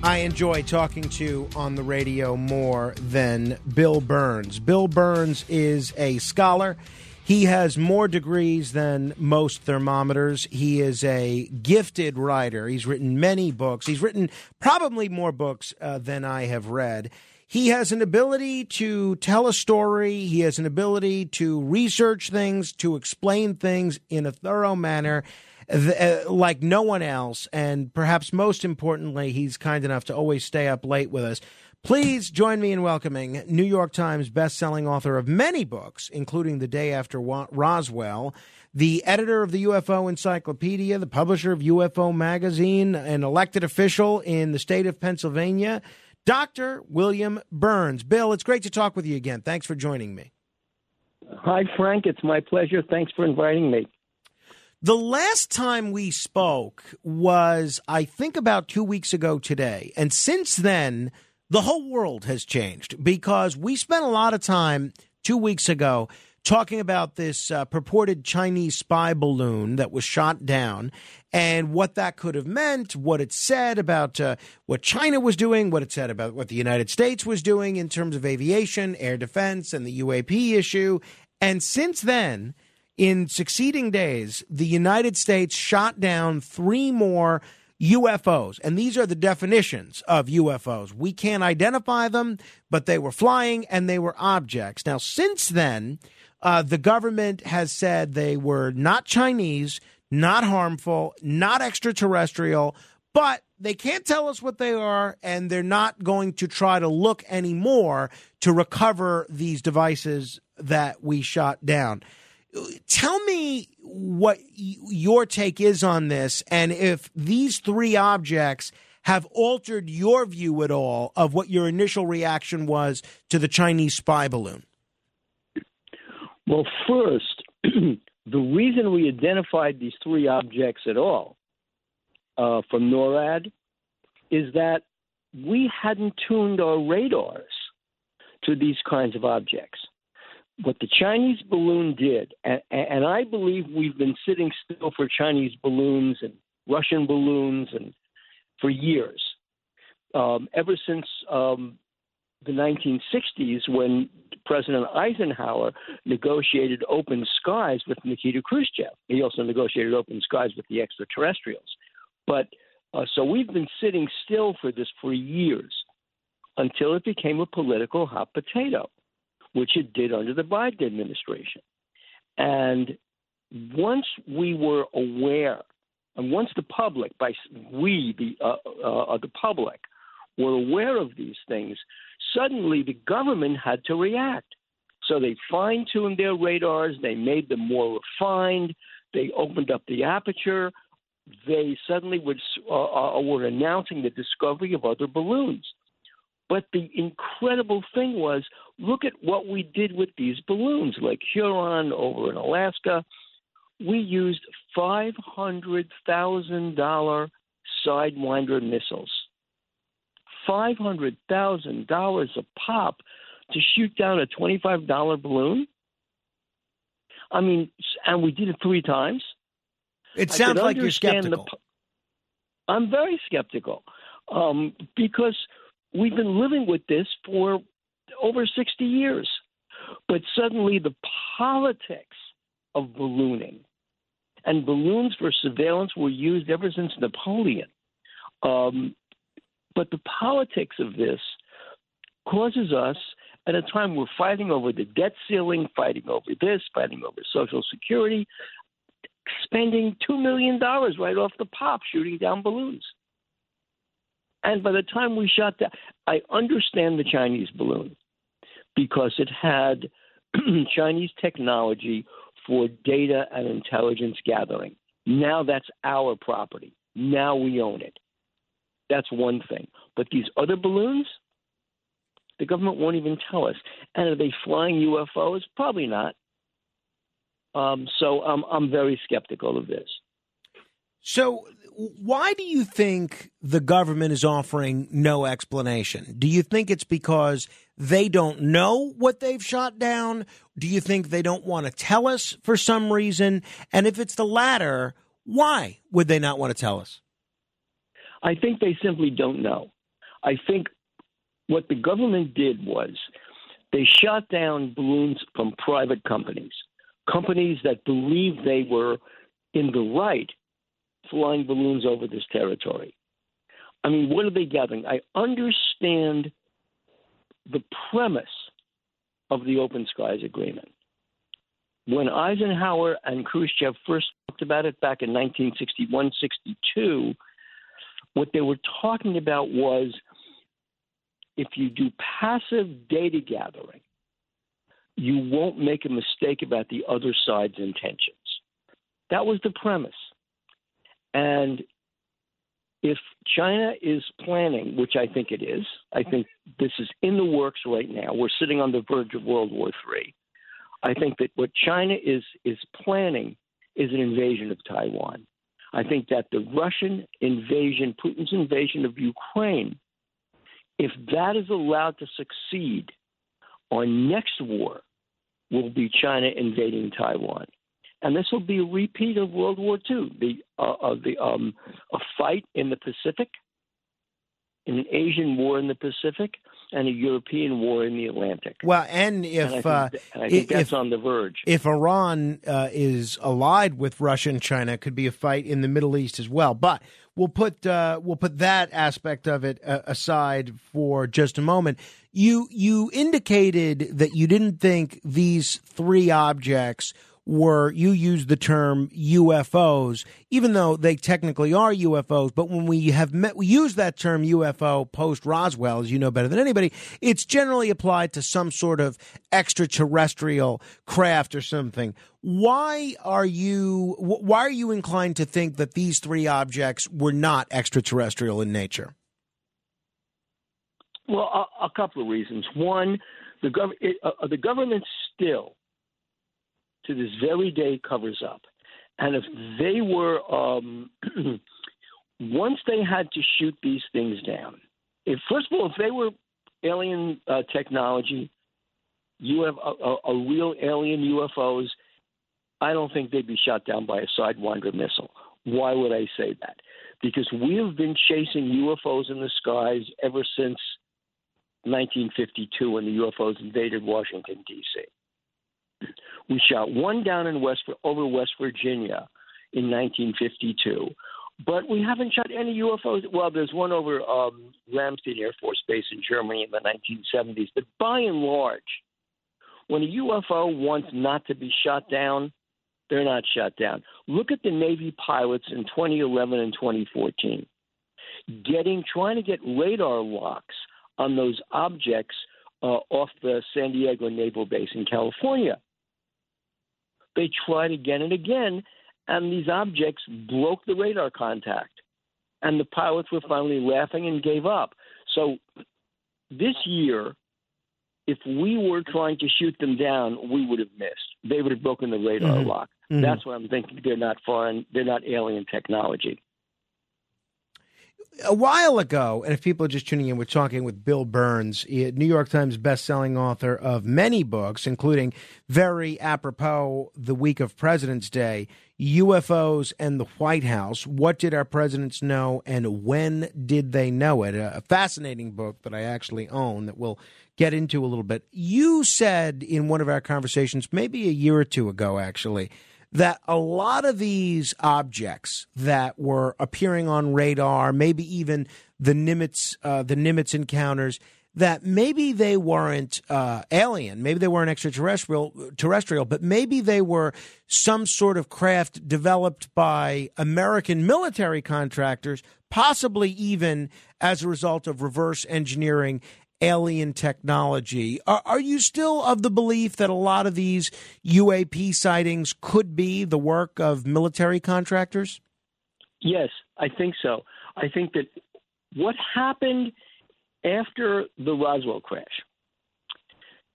I enjoy talking to on the radio more than Bill Birnes. Bill Birnes is a scholar. He has more degrees than most thermometers. He is a gifted writer. He's written many books. He's written probably more books uh, than I have read. He has an ability to tell a story. He has an ability to research things, to explain things in a thorough manner uh, like no one else. And perhaps most importantly, he's kind enough to always stay up late with us. Please join me in welcoming New York Times best-selling author of many books, including The Day After Roswell, the editor of the UFO Encyclopedia, the publisher of UFO Magazine, an elected official in the state of Pennsylvania, Dr. William Birnes. Bill, it's great to talk with you again. Thanks for joining me. Hi, Frank. It's my pleasure. Thanks for inviting me. The last time we spoke was, I think, about two weeks ago today. And since then, the whole world has changed because we spent a lot of time two weeks ago talking about this uh, purported Chinese spy balloon that was shot down and what that could have meant, what it said about uh, what China was doing, what it said about what the United States was doing in terms of aviation, air defense, and the UAP issue. And since then, in succeeding days, the United States shot down three more UFOs. And these are the definitions of UFOs. We can't identify them, but they were flying and they were objects. Now, since then, uh, the government has said they were not Chinese, not harmful, not extraterrestrial, but they can't tell us what they are, and they're not going to try to look anymore to recover these devices that we shot down. Tell me what your take is on this, and if these three objects have altered your view at all of what your initial reaction was to the Chinese spy balloon. Well, first, the reason we identified these three objects at all uh, from NORAD is that we hadn't tuned our radars to these kinds of objects what the Chinese balloon did, and, and, I believe we've been sitting still for Chinese balloons and Russian balloons and for years, um, ever since um, the 1960s when President Eisenhower negotiated open skies with Nikita Khrushchev. He also negotiated open skies with the extraterrestrials. But uh, so we've been sitting still for this for years until it became a political hot potato which it did under the Biden administration. And once we were aware, and once the public, by we, the uh, uh, the public, were aware of these things, suddenly the government had to react. So they fine tuned their radars, they made them more refined, they opened up the aperture, they suddenly would, uh, uh were announcing the discovery of other balloons. But the incredible thing was look at what we did with these balloons, like Huron over in Alaska. We used $500,000 Sidewinder missiles. $500,000 a pop to shoot down a $25 balloon? I mean, and we did it three times. It sounds like you're skeptical. The, I'm very skeptical um, because We've been living with this for over 60 years. But suddenly the politics of ballooning and balloons for surveillance were used ever since Napoleon. Um, but the politics of this causes us at a time we're fighting over the debt ceiling, fighting over this, fighting over Social Security, spending $2 million right off the pop shooting down balloons. And by the time we shot that, I understand the Chinese balloon because it had Chinese technology for data and intelligence gathering. Now that's our property. Now we own it. That's one thing. But these other balloons, the government won't even tell us. And are they flying UFOs? Probably not. Um, so um, I'm very skeptical of this. So, why do you think the government is offering no explanation? Do you think it's because they don't know what they've shot down? Do you think they don't want to tell us for some reason? And if it's the latter, why would they not want to tell us? I think they simply don't know. I think what the government did was they shot down balloons from private companies, companies that believed they were in the right flying balloons over this territory. I mean, what are they gathering? I understand the premise of the Open Skies Agreement. When Eisenhower and Khrushchev first talked about it back in 1961 62, what they were talking about was if you do passive data gathering, you won't make a mistake about the other side's intentions. That was the premise. And if China is planning, which I think it is, I think this is in the works right now. We're sitting on the verge of World War III. I think that what China is is planning is an invasion of Taiwan. I think that the Russian invasion, Putin's invasion of Ukraine, if that is allowed to succeed, our next war will be China invading Taiwan and this will be a repeat of World War II, the uh, uh, the um, a fight in the Pacific, an Asian war in the Pacific, and a European war in the Atlantic. Well, and if and I think, uh, I think if, that's on the verge. If Iran uh, is allied with Russia and China, it could be a fight in the Middle East as well. But we'll put uh, we'll put that aspect of it uh, aside for just a moment. You you indicated that you didn't think these three objects were you used the term UFOs, even though they technically are UFOs. But when we have met, we use that term UFO post Roswell, as you know better than anybody, it's generally applied to some sort of extraterrestrial craft or something. Why are you why are you inclined to think that these three objects were not extraterrestrial in nature? Well, a, a couple of reasons. One, the, gov- it, uh, the government still to this very day covers up. And if they were, um, once they had to shoot these things down, if first of all, if they were alien uh, technology, you have a, a, real alien UFOs, I don't think they'd be shot down by a Sidewinder missile. Why would I say that? Because we have been chasing UFOs in the skies ever since 1952 when the UFOs invaded Washington, D.C. We shot one down in West over West Virginia in 1952, but we haven't shot any UFOs. Well, there's one over um, Ramstein Air Force Base in Germany in the 1970s. But by and large, when a UFO wants not to be shot down, they're not shot down. Look at the Navy pilots in 2011 and 2014, getting trying to get radar locks on those objects uh, off the San Diego Naval Base in California. They tried again and again, and these objects broke the radar contact. And the pilots were finally laughing and gave up. So this year, if we were trying to shoot them down, we would have missed. They would have broken the radar mm-hmm. lock. Mm-hmm. That's why I'm thinking they're not foreign, they're not alien technology a while ago, and if people are just tuning in, we're talking with Bill Birnes, New York Times best-selling author of many books, including very apropos the week of President's Day, UFOs and the White House. What did our presidents know, and when did they know it? A fascinating book that I actually own that we'll get into a little bit. You said in one of our conversations, maybe a year or two ago, actually that a lot of these objects that were appearing on radar, maybe even the Nimitz, uh, the Nimitz encounters, that maybe they weren't uh, alien, maybe they weren't extraterrestrial, terrestrial, but maybe they were some sort of craft developed by American military contractors, possibly even as a result of reverse engineering alien technology. Are, are, you still of the belief that a lot of these UAP sightings could be the work of military contractors? Yes, I think so. I think that what happened after the Roswell crash,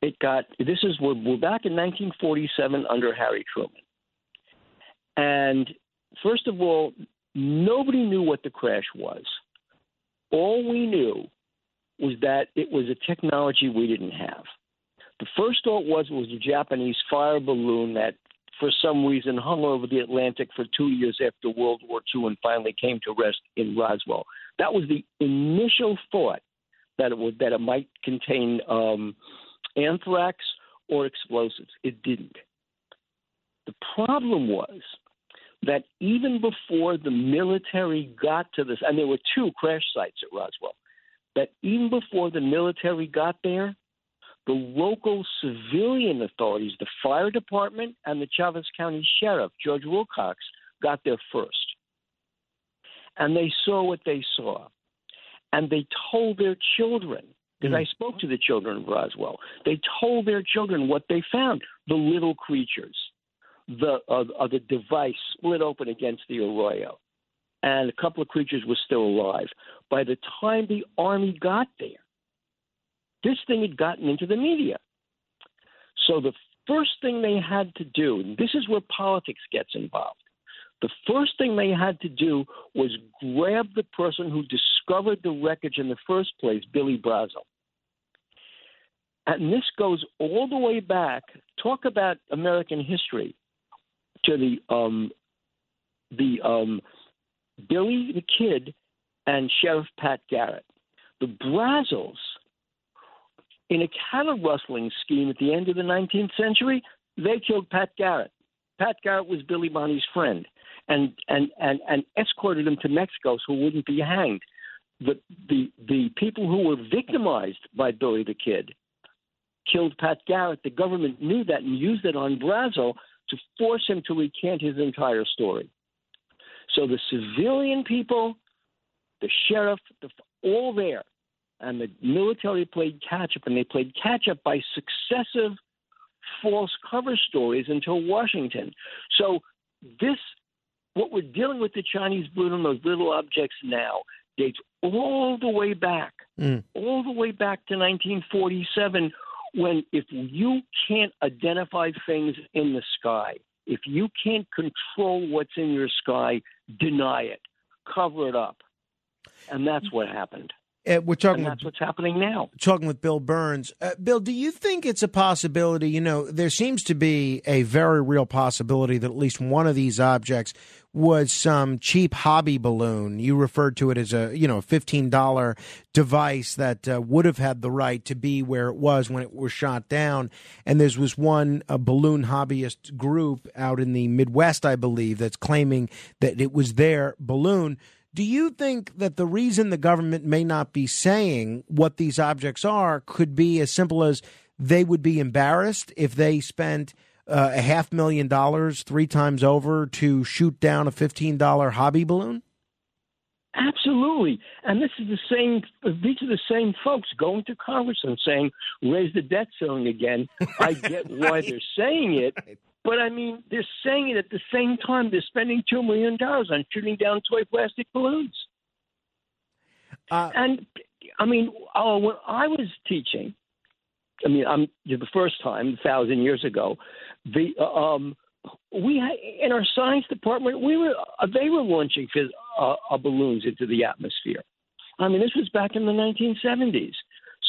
it got this is we're, we're back in 1947 under Harry Truman, and first of all, nobody knew what the crash was. All we knew was that it was a technology we didn't have. The first thought was it was a Japanese fire balloon that, for some reason, hung over the Atlantic for two years after World War II and finally came to rest in Roswell. That was the initial thought that it would that it might contain um, anthrax or explosives. It didn't. The problem was that even before the military got to this, and there were two crash sites at Roswell, that even before the military got there, the local civilian authorities, the fire department and the Chaves County Sheriff, George Wilcox, got there first. And they saw what they saw. And they told their children, because mm. I spoke to the children of Roswell, they told their children what they found the little creatures, the, uh, uh, the device split open against the arroyo and a couple of creatures were still alive. By the time the army got there, this thing had gotten into the media. So the first thing they had to do, and this is where politics gets involved, the first thing they had to do was grab the person who discovered the wreckage in the first place, Billy Brazel. And this goes all the way back. Talk about American history to the um, the um, Billy the Kid and Sheriff Pat Garrett. The Brazels, in a cattle rustling scheme at the end of the 19th century, they killed Pat Garrett. Pat Garrett was Billy Bonney's friend and, and, and, and escorted him to Mexico so he wouldn't be hanged. The, the, the people who were victimized by Billy the Kid killed Pat Garrett. The government knew that and used it on Brazel to force him to recant his entire story. So the civilian people, the sheriff, the, all there, and the military played catch up, and they played catch up by successive false cover stories until Washington. So this, what we're dealing with the Chinese balloon, those little objects now, dates all the way back, mm. all the way back to 1947, when if you can't identify things in the sky, if you can't control what's in your sky, deny it, cover it up. And that's what happened. Uh, we're talking. And that's what's happening now. Talking with Bill Birnes. Uh, Bill, do you think it's a possibility? You know, there seems to be a very real possibility that at least one of these objects was some cheap hobby balloon. You referred to it as a you know fifteen dollar device that uh, would have had the right to be where it was when it was shot down. And there was one a balloon hobbyist group out in the Midwest, I believe, that's claiming that it was their balloon. Do you think that the reason the government may not be saying what these objects are could be as simple as they would be embarrassed if they spent uh, a half million dollars three times over to shoot down a $15 hobby balloon? Absolutely. And this is the same, these are the same folks going to Congress and saying, raise the debt ceiling again. I get why they're saying it, but I mean, they're saying it at the same time they're spending two million dollars on shooting down toy plastic balloons. Uh, and I mean, oh, when I was teaching, I mean, I'm the first time a thousand years ago. The uh, um, we had, in our science department, we were uh, they were launching phys, uh, uh, balloons into the atmosphere. I mean, this was back in the 1970s.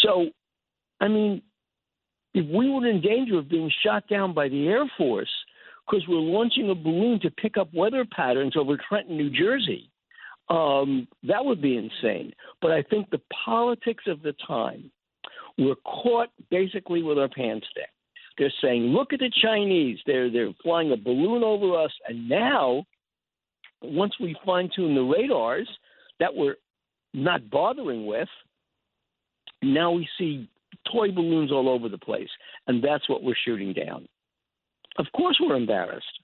So, I mean, if we were in danger of being shot down by the Air Force because we're launching a balloon to pick up weather patterns over Trenton, New Jersey, um, that would be insane. But I think the politics of the time were caught basically with our pants down. They're saying, "Look at the Chinese. They're they're flying a balloon over us." And now, once we fine tune the radars that we're not bothering with, now we see toy balloons all over the place, and that's what we're shooting down. Of course, we're embarrassed.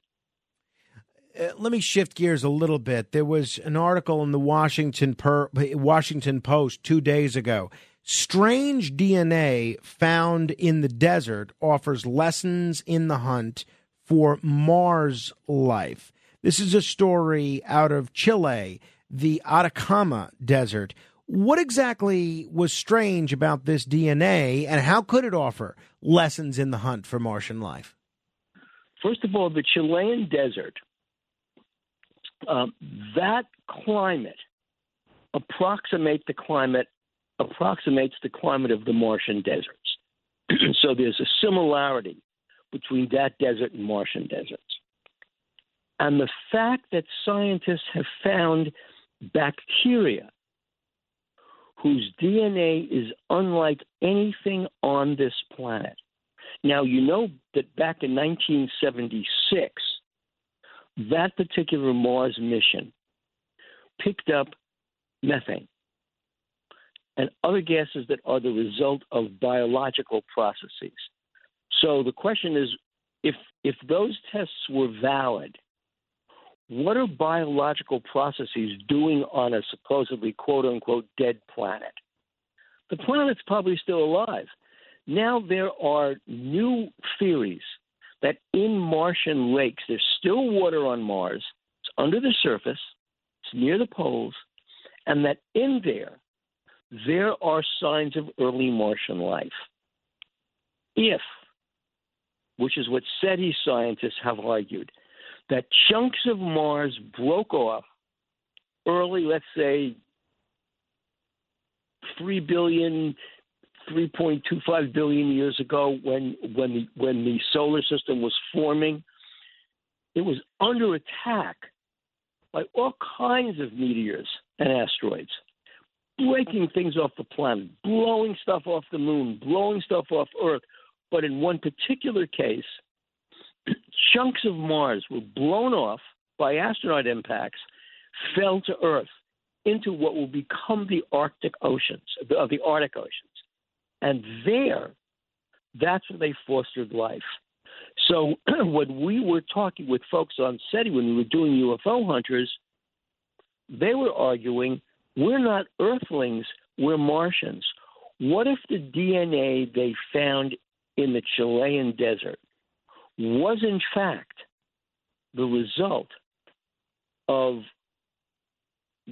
Uh, let me shift gears a little bit. There was an article in the Washington per, Washington Post two days ago. Strange DNA found in the desert offers lessons in the hunt for Mars life. This is a story out of Chile, the Atacama Desert. What exactly was strange about this DNA, and how could it offer lessons in the hunt for Martian life? First of all, the Chilean desert, um, that climate approximate the climate approximates the climate of the Martian deserts. so there's a similarity between that desert and Martian deserts. And the fact that scientists have found bacteria whose DNA is unlike anything on this planet. Now, you know that back in 1976, that particular Mars mission picked up methane and other gases that are the result of biological processes. So the question is if, if those tests were valid, what are biological processes doing on a supposedly quote unquote dead planet? The planet's probably still alive. Now there are new theories that in Martian lakes, there's still water on Mars, it's under the surface, it's near the poles, and that in there, there are signs of early Martian life. If, which is what SETI scientists have argued, that chunks of Mars broke off early, let's say 3 billion, 3.25 billion years ago when, when, the, when the solar system was forming. It was under attack by all kinds of meteors and asteroids, breaking things off the planet, blowing stuff off the moon, blowing stuff off Earth. But in one particular case, chunks of Mars were blown off by asteroid impacts, fell to Earth into what will become the Arctic oceans, the, uh, the Arctic oceans. And there, that's where they fostered life. So when we were talking with folks on SETI, when we were doing UFO hunters, they were arguing, we're not Earthlings, we're Martians. What if the DNA they found in the Chilean desert was in fact the result of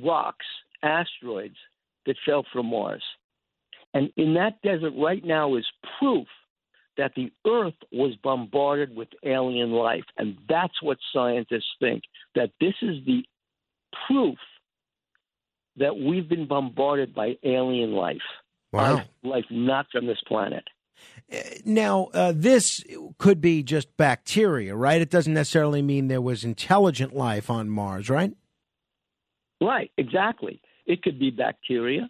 rocks, asteroids that fell from Mars. And in that desert right now is proof that the Earth was bombarded with alien life. And that's what scientists think that this is the proof that we've been bombarded by alien life. Wow. Life not from this planet. Now, uh, this could be just bacteria, right? It doesn't necessarily mean there was intelligent life on Mars, right? Right, exactly. It could be bacteria.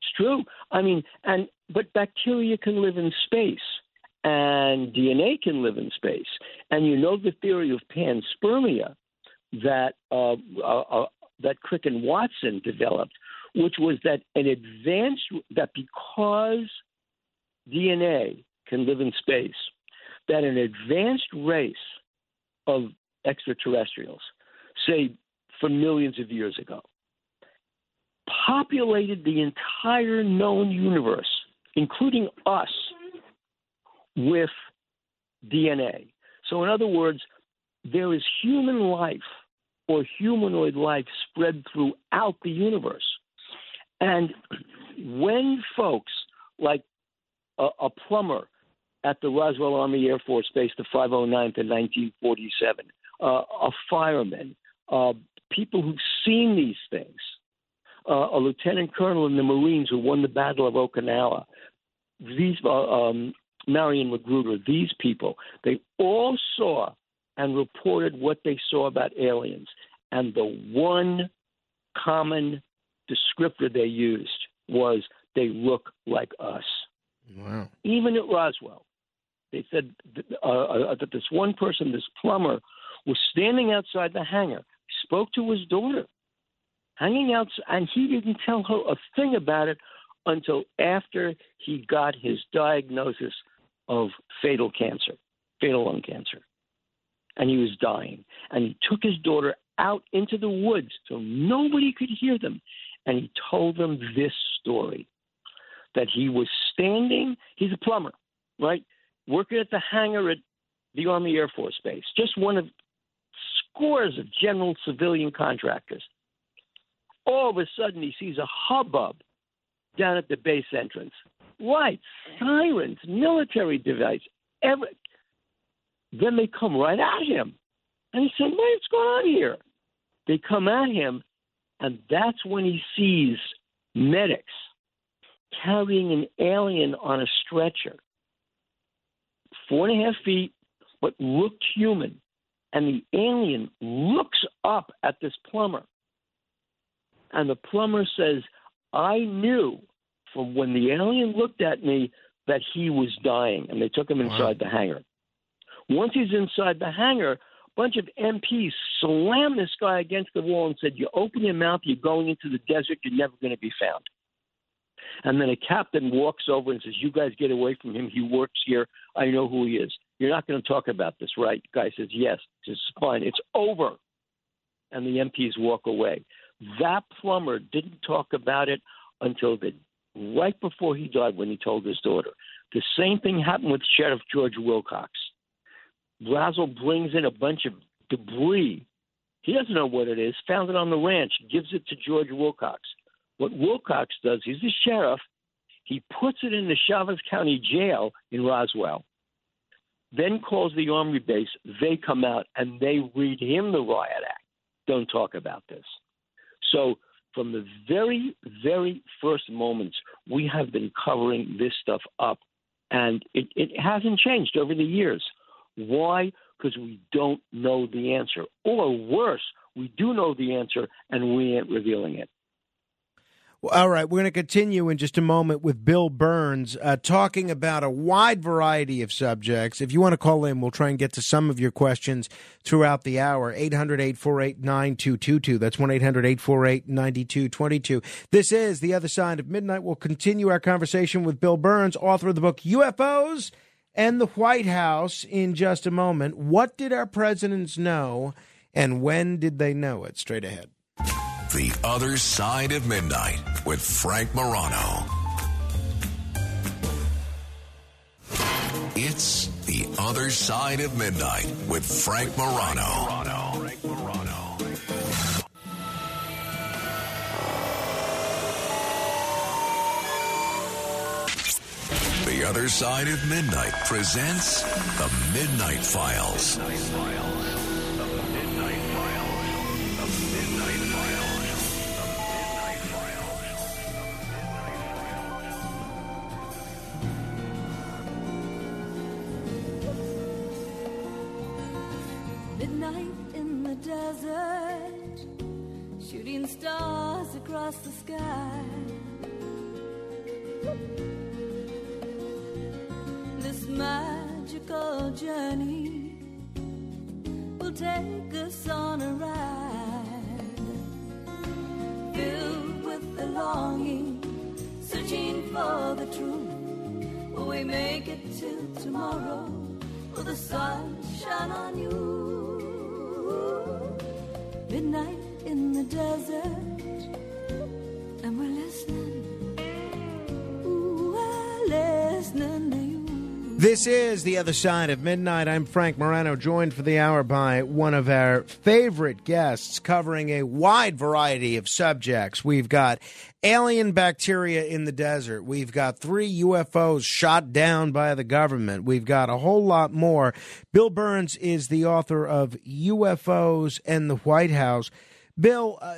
It's true. I mean, and but bacteria can live in space, and DNA can live in space. And you know the theory of panspermia that uh, uh, uh that Crick and Watson developed, which was that an advanced that because DNA can live in space, that an advanced race of extraterrestrials, say for millions of years ago, populated the entire known universe, including us, with DNA. So, in other words, there is human life or humanoid life spread throughout the universe. And when folks like a, a plumber at the Roswell Army Air Force Base, the 509th in 1947, uh, a fireman, uh, people who've seen these things, uh, a lieutenant colonel in the Marines who won the Battle of Okinawa, these uh, um, Marion Magruder, these people, they all saw and reported what they saw about aliens. And the one common descriptor they used was they look like us. Wow. Even at Roswell, they said that, uh, uh, that this one person, this plumber, was standing outside the hangar, spoke to his daughter, hanging out, and he didn't tell her a thing about it until after he got his diagnosis of fatal cancer, fatal lung cancer. And he was dying. And he took his daughter out into the woods so nobody could hear them. And he told them this story that he was standing, he's a plumber, right? Working at the hangar at the Army Air Force Base, just one of scores of general civilian contractors. All of a sudden, he sees a hubbub down at the base entrance. Lights, sirens, military device, every. Then they come right at him. And he said, What's going on here? They come at him, and that's when he sees medics carrying an alien on a stretcher, four and a half feet, but looked human. And the alien looks up at this plumber. And the plumber says, I knew from when the alien looked at me that he was dying. And they took him inside wow. the hangar. Once he's inside the hangar, a bunch of MPs slammed this guy against the wall and said, You open your mouth, you're going into the desert, you're never going to be found. And then a captain walks over and says, You guys get away from him. He works here. I know who he is. You're not going to talk about this, right? The guy says, Yes. He says, Fine. It's over. And the MPs walk away. That plumber didn't talk about it until the right before he died when he told his daughter. The same thing happened with Sheriff George Wilcox. Brazel brings in a bunch of debris. He doesn't know what it is, found it on the ranch, gives it to George Wilcox. What Wilcox does, he's the sheriff, he puts it in the Chaves County Jail in Roswell, then calls the Army base. They come out and they read him the Riot Act. Don't talk about this. So, from the very, very first moments, we have been covering this stuff up, and it, it hasn't changed over the years. Why? Because we don't know the answer. Or worse, we do know the answer and we ain't revealing it. All right, we're going to continue in just a moment with Bill Birnes uh, talking about a wide variety of subjects. If you want to call in, we'll try and get to some of your questions throughout the hour. 800 848 9222. That's 1 800 848 9222. This is The Other Side of Midnight. We'll continue our conversation with Bill Birnes, author of the book UFOs and the White House, in just a moment. What did our presidents know, and when did they know it? Straight ahead. The Other Side of Midnight with Frank Morano. It's The Other Side of Midnight with Frank Morano. The Other Side of Midnight presents The Midnight Files. Other Side of Midnight. I'm Frank Morano, joined for the hour by one of our favorite guests covering a wide variety of subjects. We've got alien bacteria in the desert. We've got three UFOs shot down by the government. We've got a whole lot more. Bill Birnes is the author of UFOs and the White House. Bill, uh,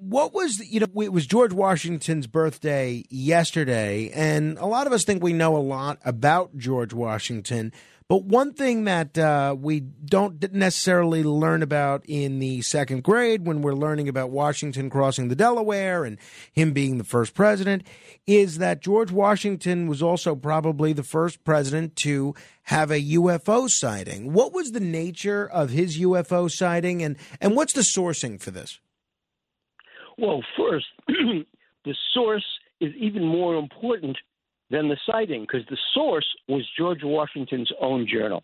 what was you know it was George Washington's birthday yesterday, and a lot of us think we know a lot about George Washington. But one thing that uh, we don't necessarily learn about in the second grade when we're learning about Washington crossing the Delaware and him being the first president is that George Washington was also probably the first president to have a UFO sighting. What was the nature of his UFO sighting, and, and what's the sourcing for this? Well, first, the source is even more important than the sighting because the source was George Washington's own journal.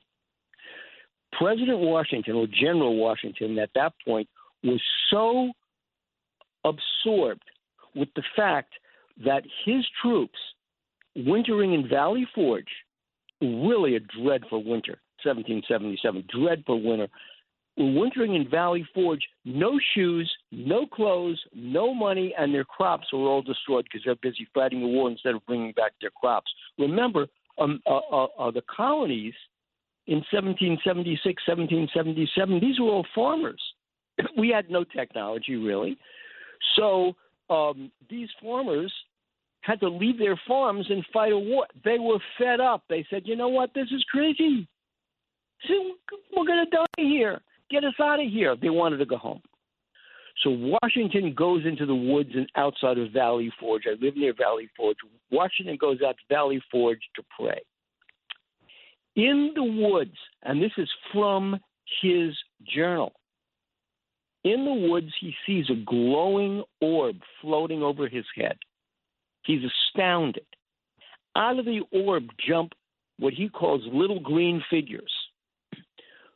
President Washington, or General Washington at that point, was so absorbed with the fact that his troops wintering in Valley Forge, really a dreadful winter, 1777, dreadful winter, were wintering in Valley Forge, no shoes, no clothes, no money, and their crops were all destroyed because they're busy fighting the war instead of bringing back their crops. Remember, um, uh, uh, uh, the colonies in 1776, 1777, these were all farmers. we had no technology really. So um, these farmers had to leave their farms and fight a war. They were fed up. They said, you know what, this is crazy. We're going to die here. Get us out of here. They wanted to go home. So Washington goes into the woods and outside of Valley Forge. I live near Valley Forge. Washington goes out to Valley Forge to pray. In the woods, and this is from his journal, in the woods, he sees a glowing orb floating over his head. He's astounded. Out of the orb jump what he calls little green figures.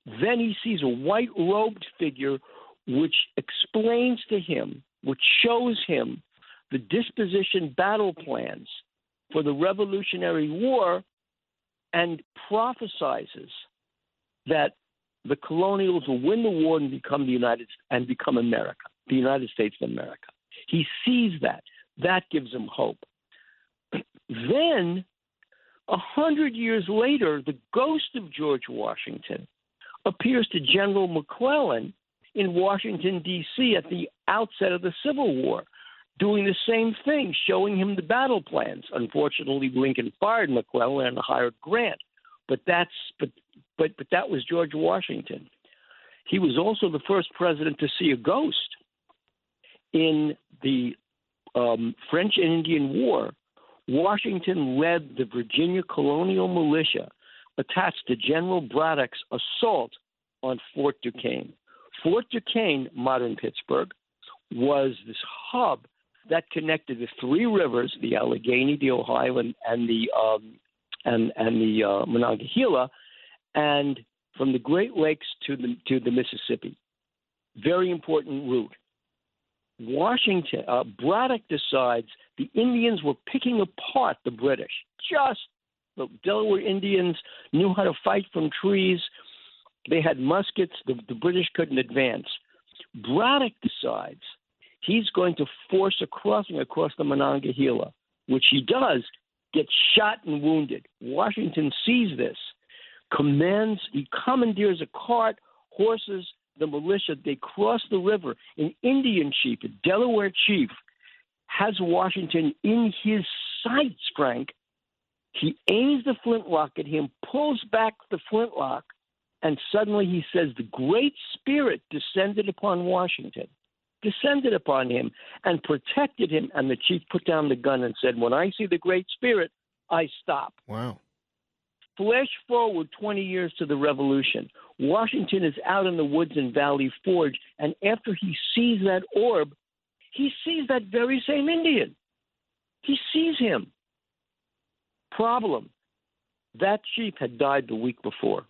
Then he sees a white robed figure which explains to him, which shows him the disposition battle plans for the Revolutionary War and prophesizes that the colonials will win the war and become the United and become America, the United States of America. He sees that. That gives him hope. then, a hundred years later, the ghost of George Washington appears to General McClellan in Washington, D.C. at the outset of the Civil War, doing the same thing, showing him the battle plans. Unfortunately, Lincoln fired McClellan and hired Grant. But that's but but but that was George Washington. He was also the first president to see a ghost in the um, French and Indian War. Washington led the Virginia colonial militia attached to General Braddock's assault on Fort Duquesne. Fort Duquesne, modern Pittsburgh, was this hub that connected the three rivers, the Allegheny, the Ohio, and, and the um, and and the uh, Monongahela, and from the Great Lakes to the to the Mississippi. Very important route. Washington, uh, Braddock decides the Indians were picking apart the British. Just the Delaware Indians knew how to fight from trees. They had muskets. The, the British couldn't advance. Braddock decides he's going to force a crossing across the Monongahela, which he does, gets shot and wounded. Washington sees this, commands, he commandeers a cart, horses, the militia. They cross the river. An Indian chief, a Delaware chief, has Washington in his sights, Frank. He aims the flintlock at him, pulls back the flintlock, and suddenly he says, The Great Spirit descended upon Washington, descended upon him, and protected him. And the chief put down the gun and said, When I see the Great Spirit, I stop. Wow. Flash forward 20 years to the Revolution. Washington is out in the woods in Valley Forge, and after he sees that orb, he sees that very same Indian. He sees him. Problem that chief had died the week before.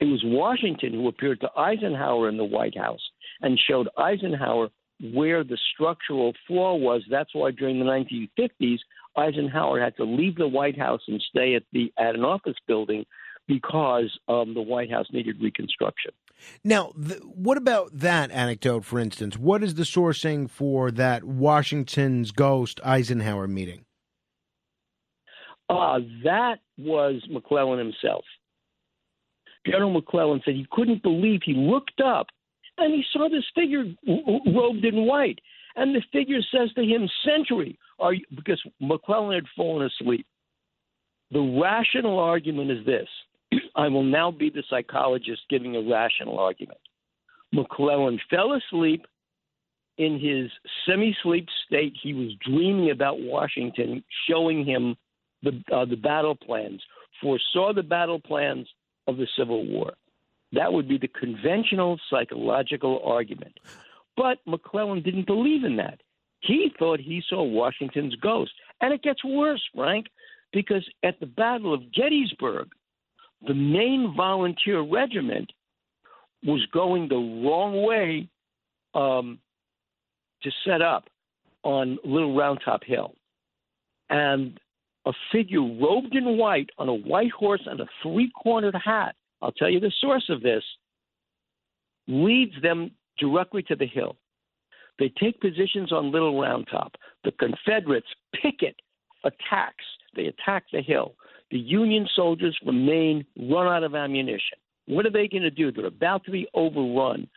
It was Washington who appeared to Eisenhower in the White House and showed Eisenhower where the structural flaw was. That's why during the 1950s, Eisenhower had to leave the White House and stay at the at an office building because um, the White House needed reconstruction. Now, th- what about that anecdote, for instance? What is the sourcing for that Washington's ghost Eisenhower meeting? Uh, that was McClellan himself. General McClellan said he couldn't believe he looked up and he saw this figure robed in white. And the figure says to him, Century, are you, because McClellan had fallen asleep. The rational argument is this I will now be the psychologist giving a rational argument. McClellan fell asleep. In his semi sleep state, he was dreaming about Washington, showing him the, uh, the battle plans, foresaw the battle plans of the Civil War. That would be the conventional psychological argument. But McClellan didn't believe in that. He thought he saw Washington's ghost. And it gets worse, Frank, because at the Battle of Gettysburg, the main volunteer regiment was going the wrong way um, to set up on Little Round Top Hill. And a figure robed in white on a white horse and a three cornered hat, I'll tell you the source of this, leads them directly to the hill. They take positions on Little Round Top. The Confederates Pickett attacks. They attack the hill. The Union soldiers from Maine run out of ammunition. What are they going to do? They're about to be overrun.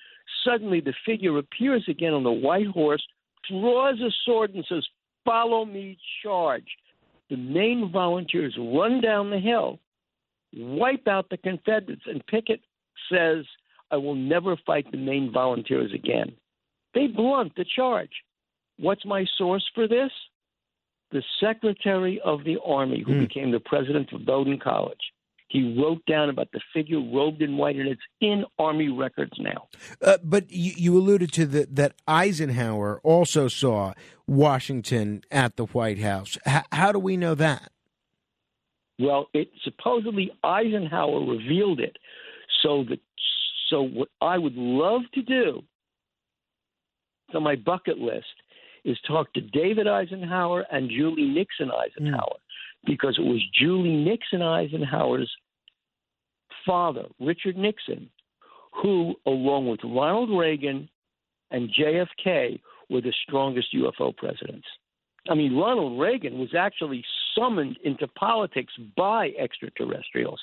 Suddenly, the figure appears again on the white horse, draws a sword, and says, Follow me, charge. The Maine volunteers run down the hill, wipe out the Confederates, and Pickett says, I will never fight the Maine volunteers again. They blunt the charge. What's my source for this? The Secretary of the Army, who Hmm. became the president of Bowdoin College. He wrote down about the figure robed in white, and it's in Army records now. Uh, but you, you alluded to the, that Eisenhower also saw Washington at the White House. H- how do we know that? Well, it supposedly Eisenhower revealed it. So that so what I would love to do on my bucket list is talk to David Eisenhower and Julie Nixon Eisenhower because it was Julie Nixon Eisenhower's father, Richard Nixon, who, along with Ronald Reagan and JFK, were the strongest UFO presidents. I mean, Ronald Reagan was actually summoned into politics by extraterrestrials.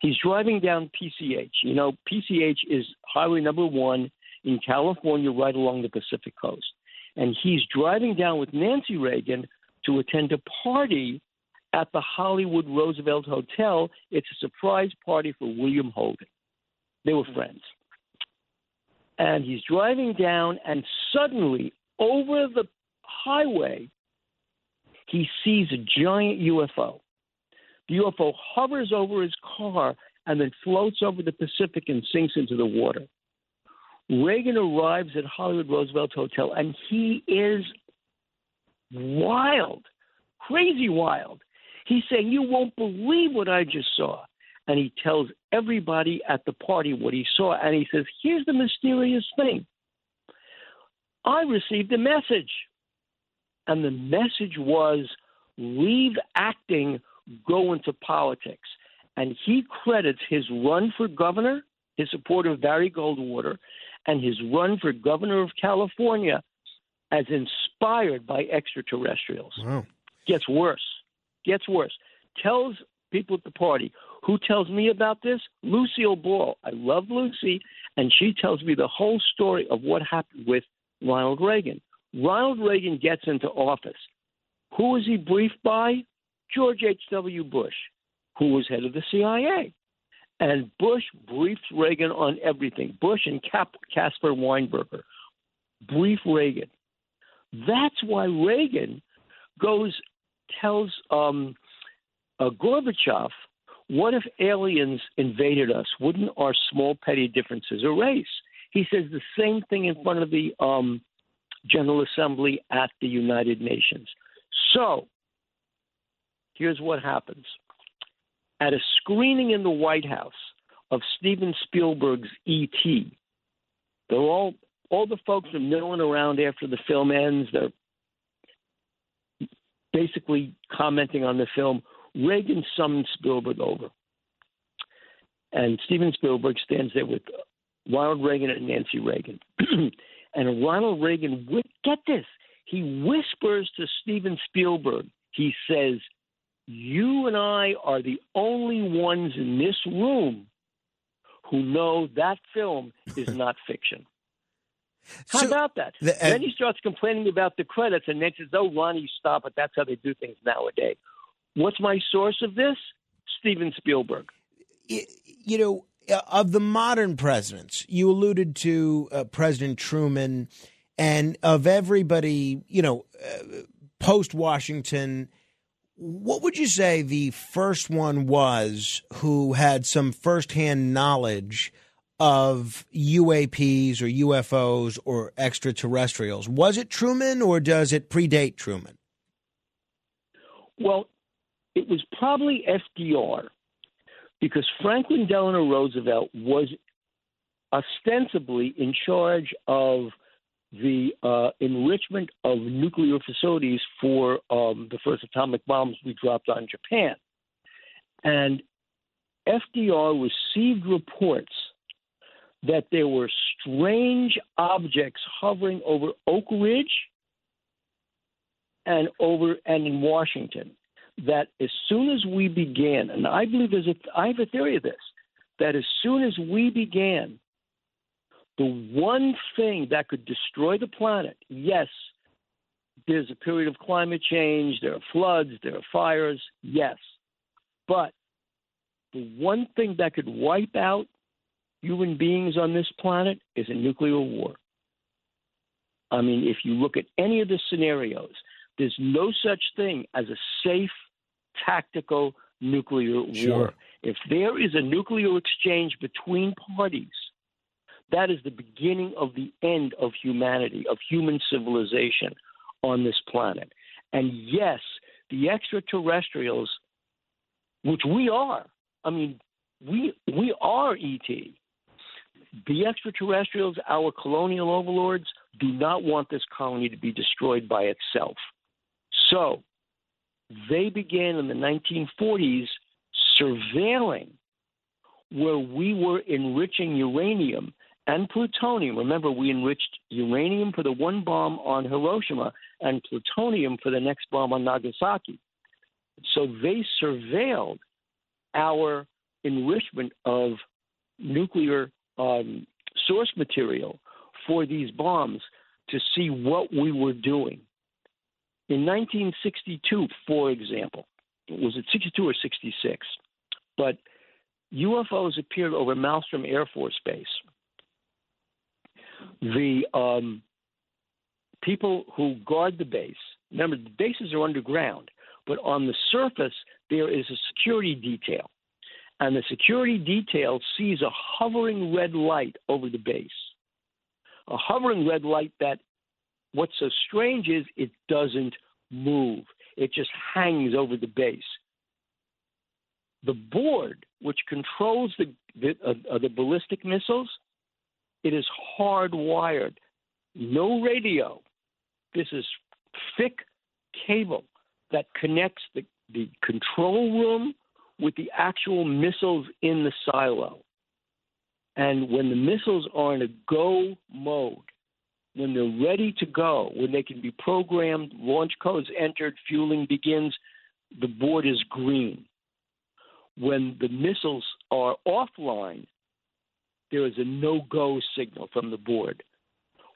He's driving down PCH. You know, PCH is highway number one in California, right along the Pacific coast. And he's driving down with Nancy Reagan to attend a party at the Hollywood Roosevelt Hotel. It's a surprise party for William Holden. They were friends. And he's driving down, and suddenly, over the highway, he sees a giant UFO. The UFO hovers over his car and then floats over the Pacific and sinks into the water. Reagan arrives at Hollywood Roosevelt Hotel, and he is wild, crazy wild. He's saying, You won't believe what I just saw. And he tells everybody at the party what he saw. And he says, Here's the mysterious thing I received a message. And the message was leave acting, go into politics. And he credits his run for governor, his support of Barry Goldwater, and his run for governor of California as inspired by extraterrestrials. Wow. Gets worse. Gets worse. Tells people at the party. Who tells me about this? Lucille Ball. I love Lucy, and she tells me the whole story of what happened with Ronald Reagan. Ronald Reagan gets into office. Who was he briefed by? George H.W. Bush, who was head of the CIA. And Bush briefed Reagan on everything. Bush and Caspar Weinberger brief Reagan. That's why Reagan goes tells um, uh, Gorbachev, "What if aliens invaded us? Wouldn't our small petty differences erase?" He says the same thing in front of the um, General Assembly at the United Nations. So, here's what happens: at a screening in the White House of Steven Spielberg's E.T., they're all all the folks are milling around after the film ends. They're basically commenting on the film. Reagan summons Spielberg over. And Steven Spielberg stands there with Ronald Reagan and Nancy Reagan. and Ronald Reagan, get this, he whispers to Steven Spielberg, he says, You and I are the only ones in this room who know that film is not fiction. How So, about that? the- uh, then he starts complaining about the credits and then says, Oh, Ronnie, stop it. That's how they do things nowadays. What's my source of this? Steven Spielberg. you know, uh, of the modern presidents, you alluded to uh, President Truman, and of everybody, you know, uh, post Washington, what would you say the first one was who had some firsthand knowledge of UAPs or UFOs or extraterrestrials? Was it Truman or does it predate Truman? Well, it was probably FDR because Franklin Delano Roosevelt was ostensibly in charge of the uh, enrichment of nuclear facilities for um, the first atomic bombs we dropped on Japan. And FDR received reports that there were strange objects hovering over Oak Ridge and over and in Washington. That as soon as we began, and I believe there's a, I have a theory of this, that as soon as we began, the one thing that could destroy the planet, yes, there's a period of climate change, there are floods, there are fires, yes, but the one thing that could wipe out human beings on this planet is a nuclear war. I mean, if you look at any of the scenarios, there's no such thing as a safe tactical nuclear Sure. war. If there is a nuclear exchange between parties, that is the beginning of the end of humanity, of human civilization on this planet. And yes, the extraterrestrials, which we are, I mean, we we are ET. The extraterrestrials, our colonial overlords, do not want this colony to be destroyed by itself. So they began in the 1940s surveilling where we were enriching uranium and plutonium. Remember, we enriched uranium for the one bomb on Hiroshima and plutonium for the next bomb on Nagasaki. So they surveilled our enrichment of nuclear um, source material for these bombs to see what we were doing. In 1962, for example, was it 62 or 66? But UFOs appeared over Malmstrom Air Force Base. The um, people who guard the base, remember, the bases are underground, but on the surface, there is a security detail. And the security detail sees a hovering red light over the base. A hovering red light that what's so strange is it doesn't move, it just hangs over the base. The board, which controls the, the, uh, the ballistic missiles, it is hardwired. No radio. This is thick cable that connects the, the control room with the actual missiles in the silo. And when the missiles are in a go mode, when they're ready to go, when they can be programmed, launch codes entered, fueling begins, the board is green. When the missiles are offline, there is a no-go signal from the board.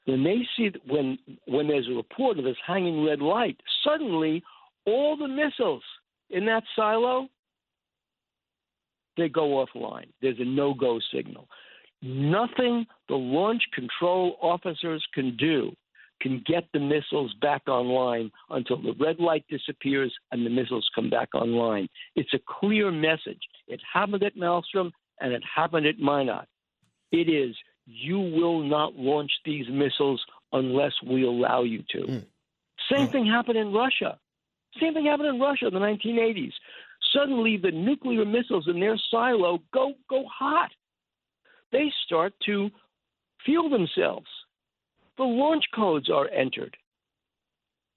When they see when when there's a report of this hanging red light, suddenly all the missiles in that silo they go offline. There's a no-go signal. Nothing the launch control officers can do can get the missiles back online until the red light disappears and the missiles come back online. It's a clear message. It happened at Malmstrom and it happened at Minot. It is you will not launch these missiles unless we allow you to. Mm. Same thing happened in Russia. Same thing happened in Russia in the 1980s. Suddenly, the nuclear missiles in their silo go go hot. They start to fuel themselves. The launch codes are entered.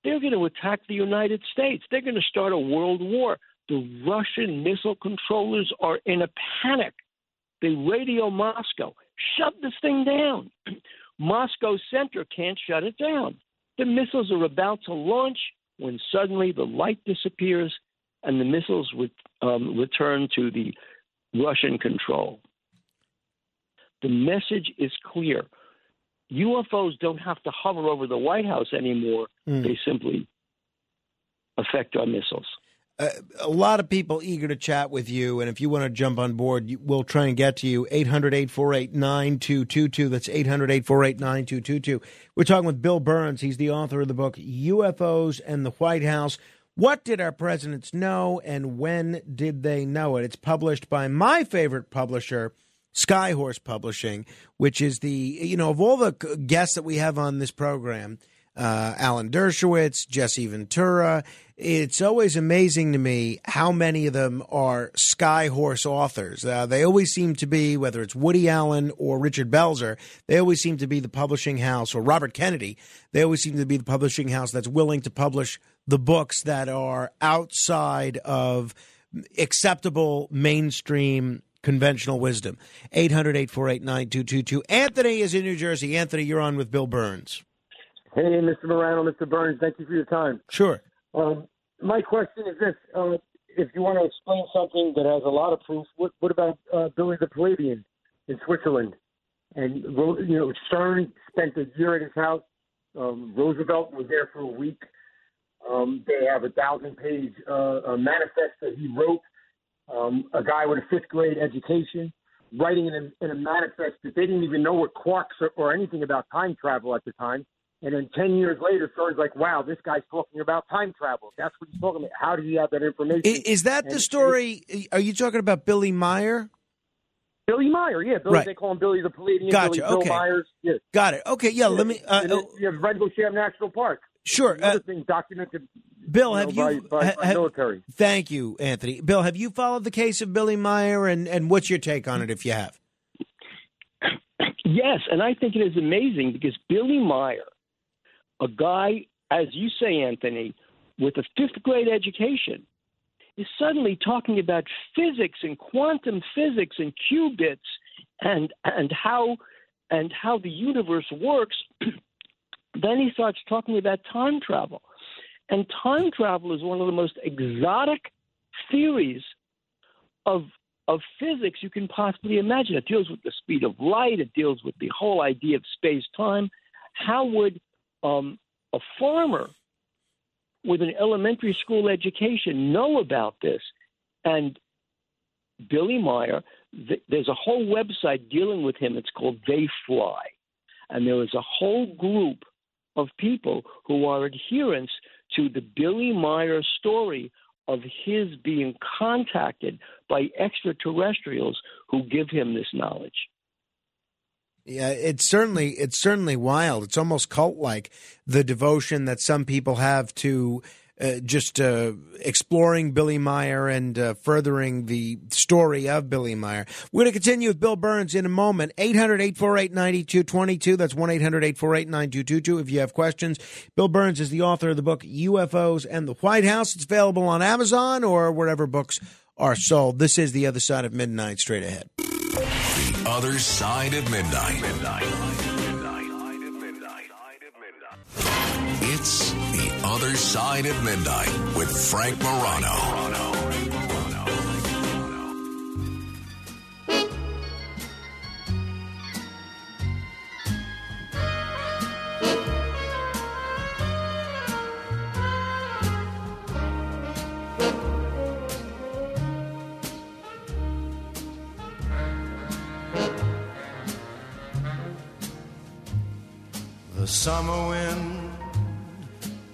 They're going to attack the United States. They're going to start a world war. The Russian missile controllers are in a panic. They radio Moscow, shut this thing down. Moscow Center can't shut it down. The missiles are about to launch when suddenly the light disappears and the missiles would um, return to the Russian control. The message is clear. UFOs don't have to hover over the White House anymore. Mm. They simply affect our missiles. Uh, a lot of people eager to chat with you, and if you want to jump on board, we'll try and get to you. 800 848 9222. That's 800 848 9222. We're talking with Bill Birnes. He's the author of the book UFOs and the White House. What did our presidents know, and when did they know it? It's published by my favorite publisher, Skyhorse Publishing, which is the you know of all the guests that we have on this program, uh, Alan Dershowitz, Jesse Ventura. It's always amazing to me how many of them are Skyhorse authors. Uh, they always seem to be, whether it's Woody Allen or Richard Belzer, they always seem to be the publishing house, or Robert Kennedy, they always seem to be the publishing house that's willing to publish the books that are outside of acceptable mainstream conventional wisdom. 800 848 9222. Anthony is in New Jersey. Anthony, you're on with Bill Birnes. Hey, Mr. Morano, Mr. Birnes, thank you for your time. Sure. Um, my question is this: uh, If you want to explain something that has a lot of proof, what, what about uh, Billy the Pleiadian in Switzerland? And you know, Stern spent a year at his house. Um, Roosevelt was there for a week. Um, they have a thousand-page uh, manifest that he wrote. Um, a guy with a fifth grade education writing in a, in a manifest that they didn't even know what quarks or, or anything about time travel at the time. And then 10 years later, Stern's like, wow, this guy's talking about time travel. That's what he's talking about. How do you have that information? I- Is that the story? Are you talking about Billy Meier? Billy Meier, yeah. Billy, Right. They call him Billy the Pleiadian. Gotcha, Billy Bill. Myers. Yeah. Got it. Okay, yeah, let me. Uh, And then you have Rendlesham National Park. Sure. Another Uh, thing documented Bill, you have know, you. by, by, ha- by ha- military. thank you, Anthony. Bill, have you followed the case of Billy Meier, and, and what's your take on it if you have? Yes, and I think it is amazing because Billy Meier, a guy, as you say, Anthony, with a fifth grade education, is suddenly talking about physics and quantum physics and qubits and and how and how the universe works. Then he starts talking about time travel. And time travel is one of the most exotic theories of of physics you can possibly imagine. It deals with the speed of light. It deals with the whole idea of space time. How would um, a farmer with an elementary school education know about this? And Billy Meier, th- there's a whole website dealing with him. It's called They Fly. And there is a whole group of people who are adherents to the Billy Meier story of his being contacted by extraterrestrials who give him this knowledge. Yeah, it's certainly it's certainly wild. It's almost cult like the devotion that some people have to uh, just uh, exploring Billy Meier and uh, furthering the story of Billy Meier. We're going to continue with Bill Birnes in a moment. 800 848 9222. That's 1 800 848 9222 if you have questions. Bill Birnes is the author of the book UFOs and the White House. It's available on Amazon or wherever books are sold. This is The Other Side of Midnight, straight ahead. The other side of midnight. It's other side of midnight with Frank Morano. The summer wind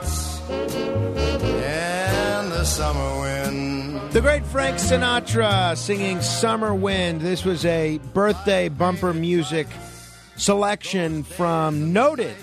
Sweethearts and the summer wind. The great Frank Sinatra singing Summer Wind. This was a birthday bumper music selection from noted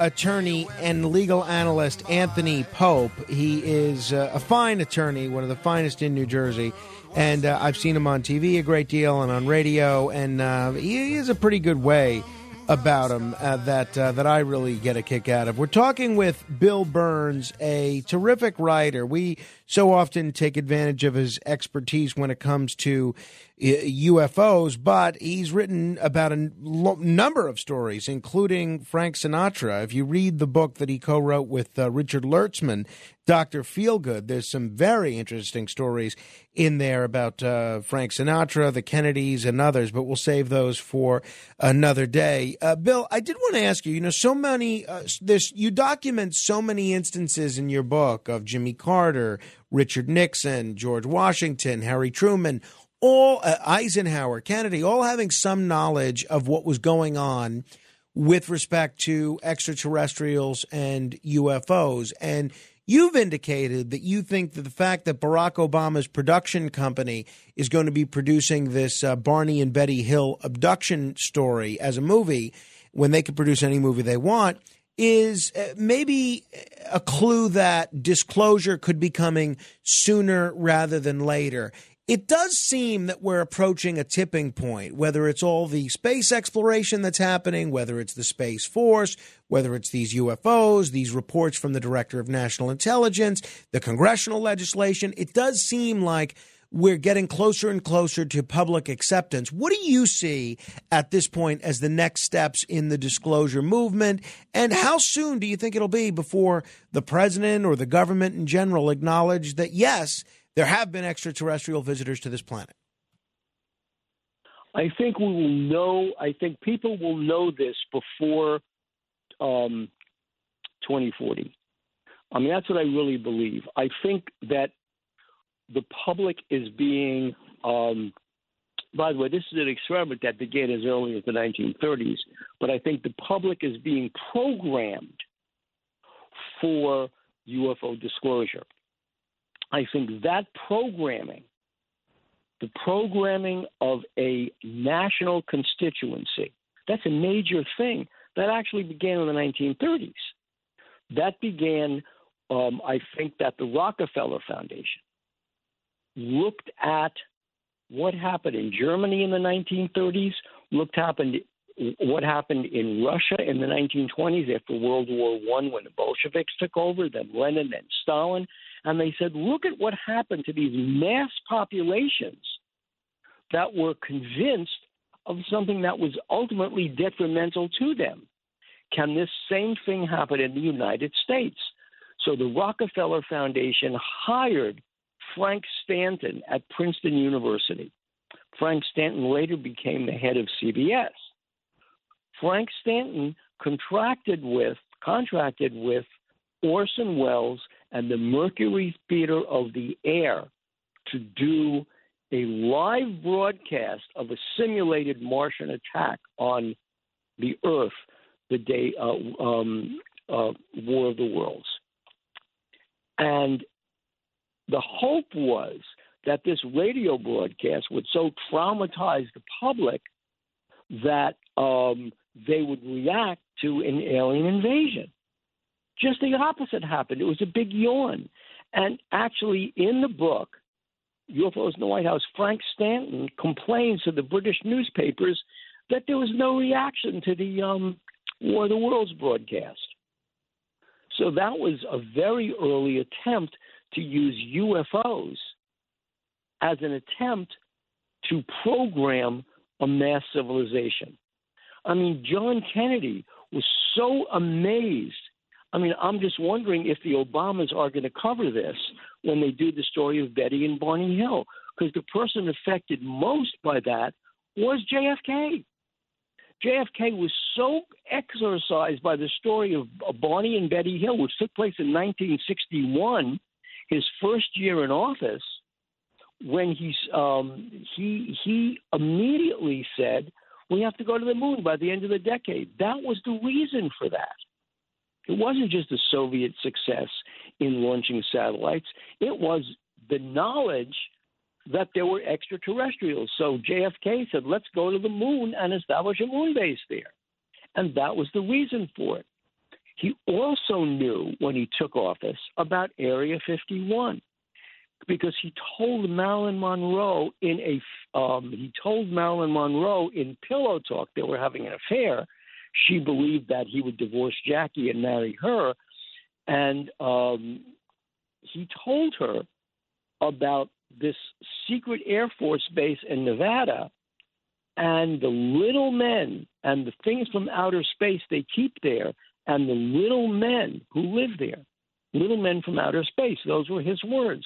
attorney and legal analyst Anthony Pope. He is uh, a fine attorney, one of the finest in New Jersey. And uh, I've seen him on TV a great deal and on radio, and uh, he is a pretty good way about him uh, that uh, that I really get a kick out of. We're talking with Bill Birnes, a terrific writer. We so often take advantage of his expertise when it comes to UFOs, but he's written about a number of stories, including Frank Sinatra. If you read the book that he co wrote with uh, Richard Lertzman, Dr. Feelgood, there's some very interesting stories in there about uh, Frank Sinatra, the Kennedys, and others, but we'll save those for another day. Uh, Bill, I did want to ask you you know, so many, uh, this, you document so many instances in your book of Jimmy Carter, Richard Nixon, George Washington, Harry Truman all uh, Eisenhower, Kennedy, all having some knowledge of what was going on with respect to extraterrestrials and UFOs. And you've indicated that you think that the fact that Barack Obama's production company is going to be producing this uh, Barney and Betty Hill abduction story as a movie when they can produce any movie they want is uh, maybe a clue that disclosure could be coming sooner rather than later. It does seem that we're approaching a tipping point, whether it's all the space exploration that's happening, whether it's the Space Force, whether it's these UFOs, these reports from the Director of National Intelligence, the congressional legislation. It does seem like we're getting closer and closer to public acceptance. What do you see at this point as the next steps in the disclosure movement? And how soon do you think it'll be before the president or the government in general acknowledge that, yes, there have been extraterrestrial visitors to this planet. I think we will know. I think people will know this before um, 2040. I mean, that's what I really believe. I think that the public is being. Um, by the way, this is an experiment that began as early as the 1930s, but I think the public is being programmed for UFO disclosure. I think that programming, the programming of a national constituency, that's a major thing. That actually began in the 1930s. That began, um, I think, that the Rockefeller Foundation looked at what happened in Germany in the 1930s, looked happened what happened in Russia in the 1920s after World War One when the Bolsheviks took over, then Lenin and Stalin, and they said, look at what happened to these mass populations that were convinced of something that was ultimately detrimental to them. Can this same thing happen in the United States? So the Rockefeller Foundation hired Frank Stanton at Princeton University. Frank Stanton later became the head of CBS. Frank Stanton contracted with contracted with Orson Welles and the Mercury Theater of the Air to do a live broadcast of a simulated Martian attack on the Earth the day uh, um, uh, War of the Worlds. And the hope was that this radio broadcast would so traumatize the public that um, they would react to an alien invasion. Just the opposite happened. It was a big yawn. And actually, in the book, UFOs in the White House, Frank Stanton complains to the British newspapers that there was no reaction to the um, War of the Worlds broadcast. So that was a very early attempt to use UFOs as an attempt to program a mass civilization. I mean, John Kennedy was so amazed I mean, I'm just wondering if the Obamas are going to cover this when they do the story of Betty and Barney Hill, because the person affected most by that was JFK. JFK was so exorcised by the story of Barney and Betty Hill, which took place in 1961, his first year in office, when he's um, he he immediately said we have to go to the moon by the end of the decade. That was the reason for that. It wasn't just the Soviet success in launching satellites, it was the knowledge that there were extraterrestrials. So JFK said, let's go to the moon and establish a moon base there. And that was the reason for it. He also knew when he took office about Area 51 because he told Marilyn Monroe in a um, he told Marilyn Monroe in pillow talk they were having an affair she believed that he would divorce Jackie and marry her. And um, he told her about this secret Air Force base in Nevada and the little men and the things from outer space they keep there and the little men who live there. Little men from outer space. Those were his words.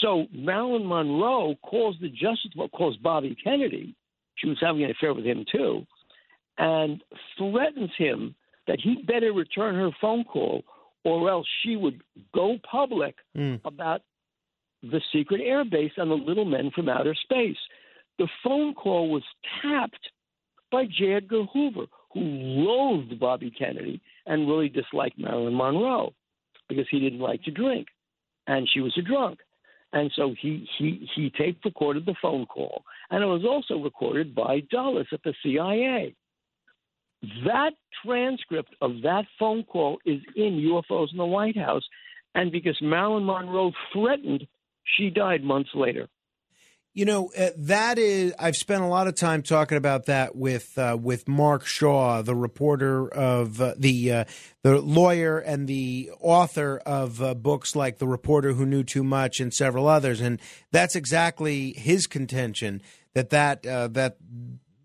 So Marilyn Monroe calls the Justice what calls Bobby Kennedy. She was having an affair with him too, and threatens him that he better return her phone call or else she would go public Mm. about the secret air base and the little men from outer space. The phone call was tapped by J. Edgar Hoover, who loathed Bobby Kennedy and really disliked Marilyn Monroe because he didn't like to drink and she was a drunk. And so he, he, he tape recorded the phone call. And it was also recorded by Dulles at the CIA. That transcript of that phone call is in UFOs in the White House. And because Marilyn Monroe threatened, she died months later. You know uh, that is. I've spent a lot of time talking about that with uh, with Mark Shaw, the reporter of uh, the uh, the lawyer and the author of uh, books like "The Reporter Who Knew Too Much" and several others, and that's exactly his contention that that uh, that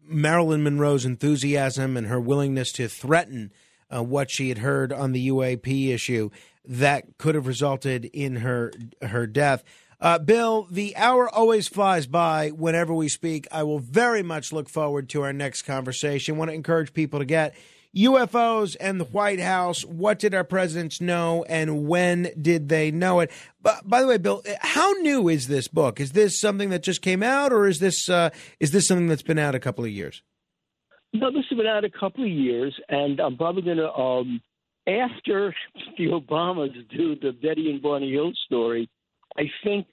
Marilyn Monroe's enthusiasm and her willingness to threaten uh, what she had heard on the UAP issue that could have resulted in her her death. Uh, Bill, the hour always flies by whenever we speak. I will very much look forward to our next conversation. want to encourage people to get UFOs and the White House. What did our presidents know and when did they know it? But by the way, Bill, how new is this book? Is this something that just came out, or is this uh, is this something that's been out a couple of years? No, this has been out a couple of years, and I'm probably going to, um, after the Obamas do the Betty and Barney Hill story, I think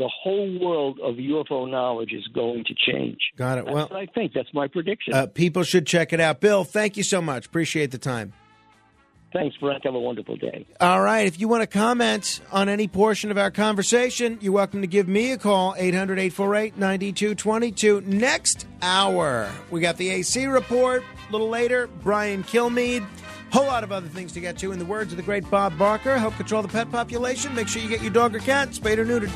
the whole world of UFO knowledge is going to change. Got it. That's Well, I think. That's my prediction. uh, people should check it out. Bill, thank you so much. Appreciate the time. Thanks, Frank. Have a wonderful day. All right. If you want to comment on any portion of our conversation, you're welcome to give me a call, 800 848 9222. Next hour, we got the AC report. A little later, Brian Kilmeade. Whole lot of other things to get to. In the words of the great Bob Barker, help control the pet population. Make sure you get your dog or cat spayed or neutered.